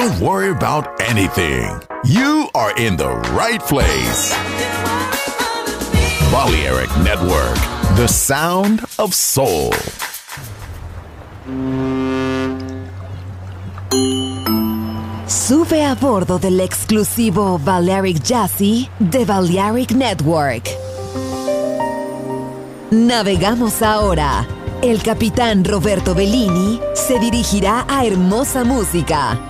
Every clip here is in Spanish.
Don't worry about anything. You are in the right place. Balearic Network, the sound of soul. Sube a bordo del exclusivo Balearic Jazzy de Balearic Network. Navegamos ahora. El capitán Roberto Bellini se dirigirá a hermosa música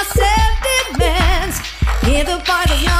myself demands. Hear the voice of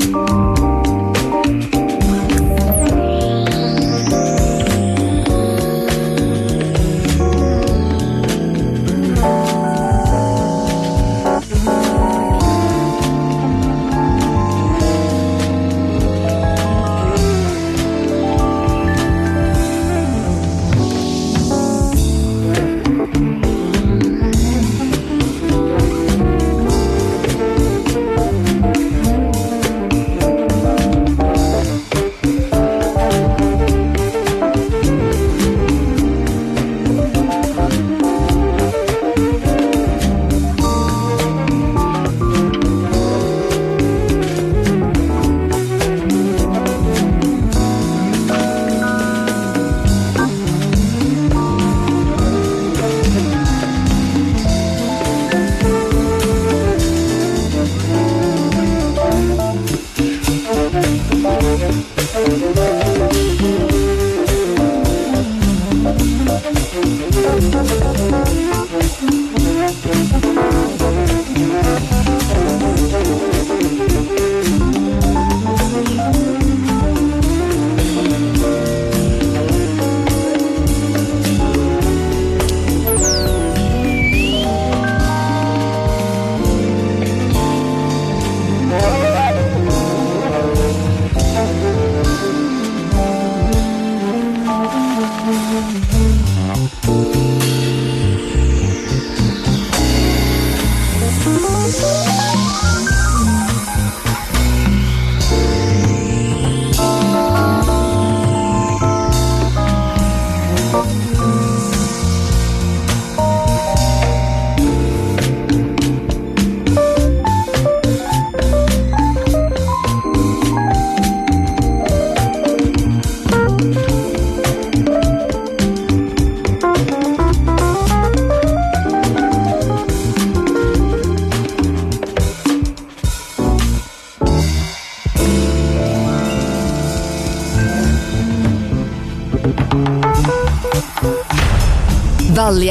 you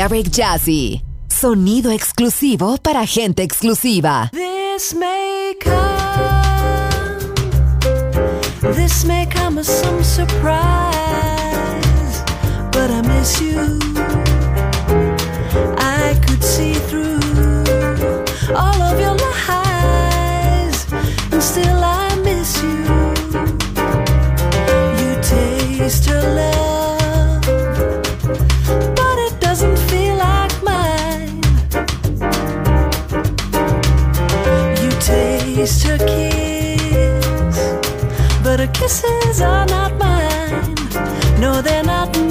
Eric Jazzy. Sonido exclusivo para gente exclusiva. This may come. This may come as some surprise. But I miss you. I could see through. kiss, but her kisses are not mine. No, they're not mine.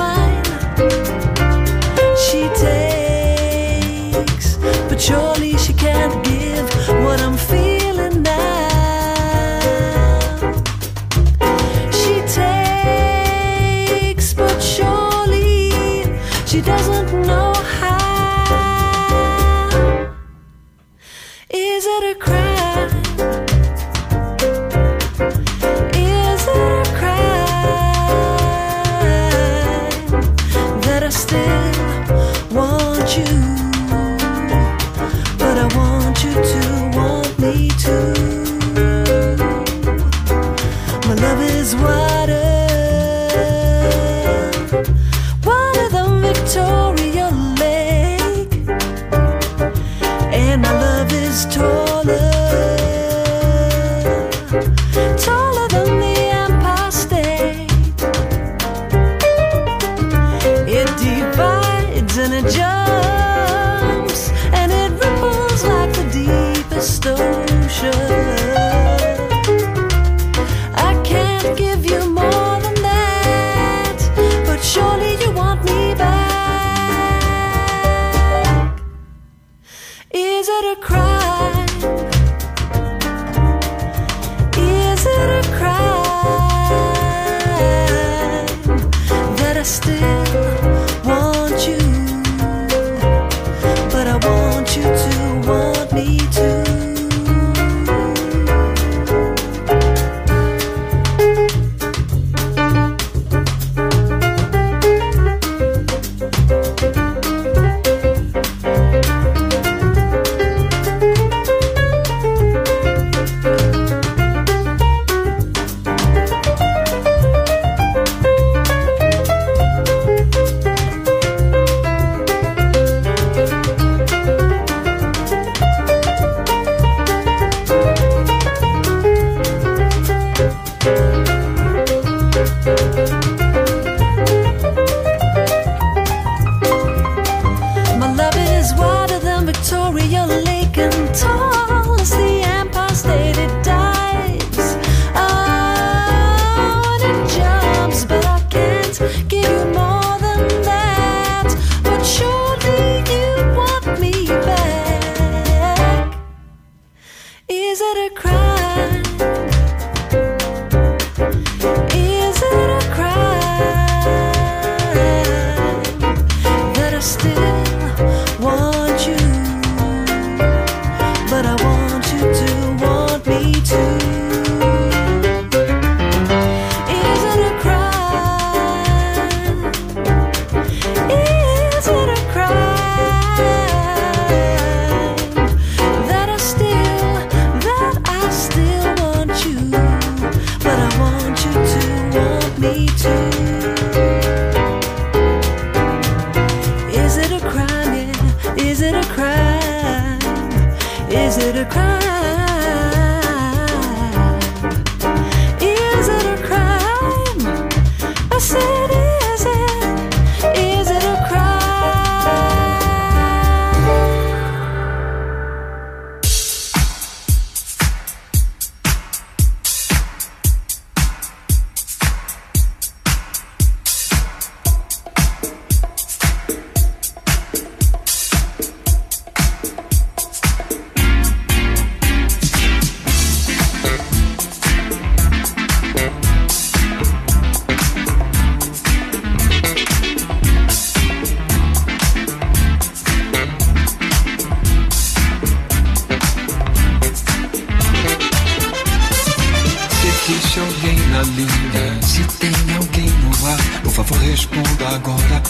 Agora.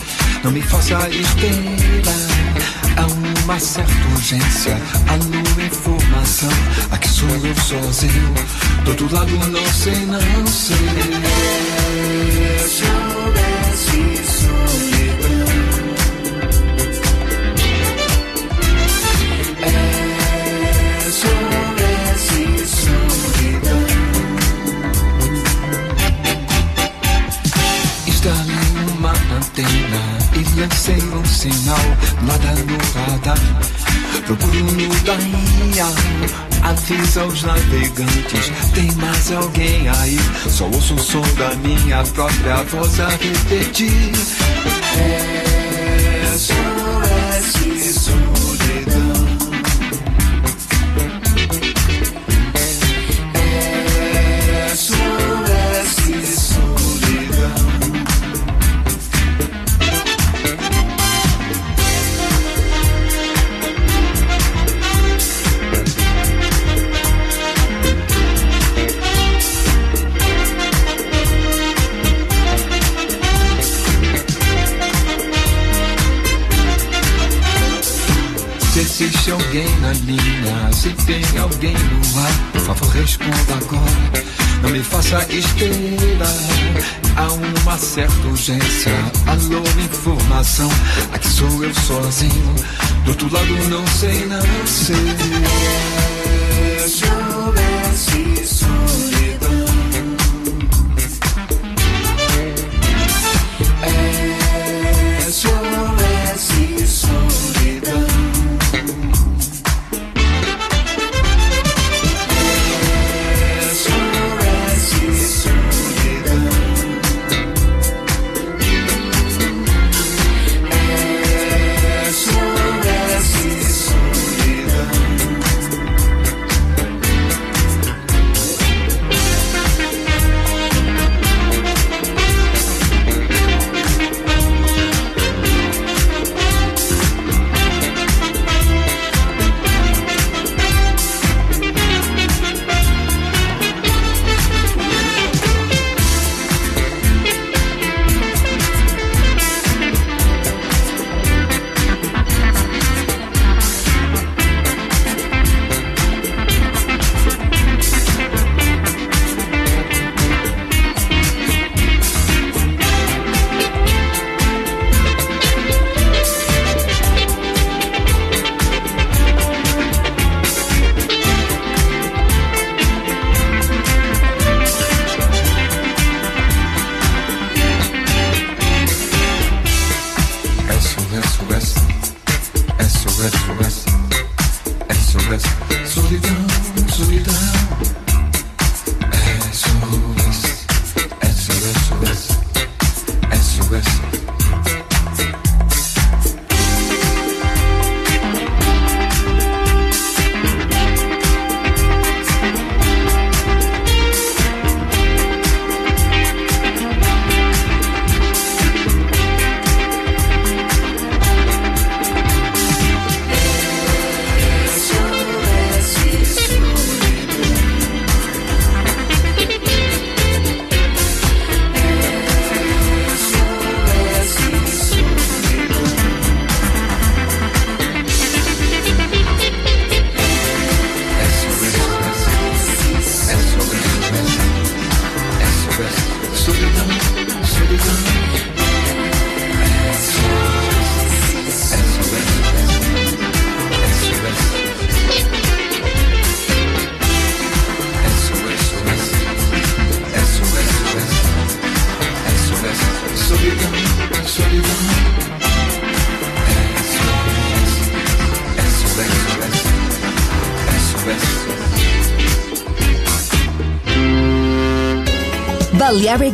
Não me faça esperar. Há uma certa urgência, alô informação. Aqui sou eu sozinho, do outro lado não sei, não sei. Lancei um sinal nada no radar. Procuro no Dainha, avisa os navegantes. Tem mais alguém aí? Só ouço o som da minha própria voz a repetir. É se tem alguém no ar, por favor responda agora. Não me faça esperar. Há uma certa urgência, alô informação. Aqui sou eu sozinho, do outro lado não sei, não sei.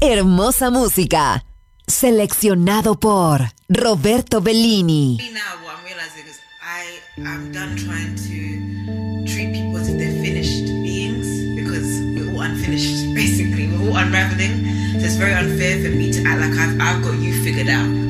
Hermosa, música. Seleccionado por Roberto Bellini. now what I'm realizing is I done trying to treat people as if they're finished beings because we're all unfinished basically we're all unraveling so it's very unfair for me to act like I've, I've got you figured out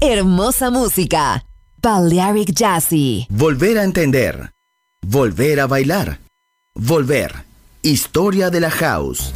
Hermosa, música. Balearic Jazzy. Volver a entender. Volver a bailar. Volver. Historia de la house.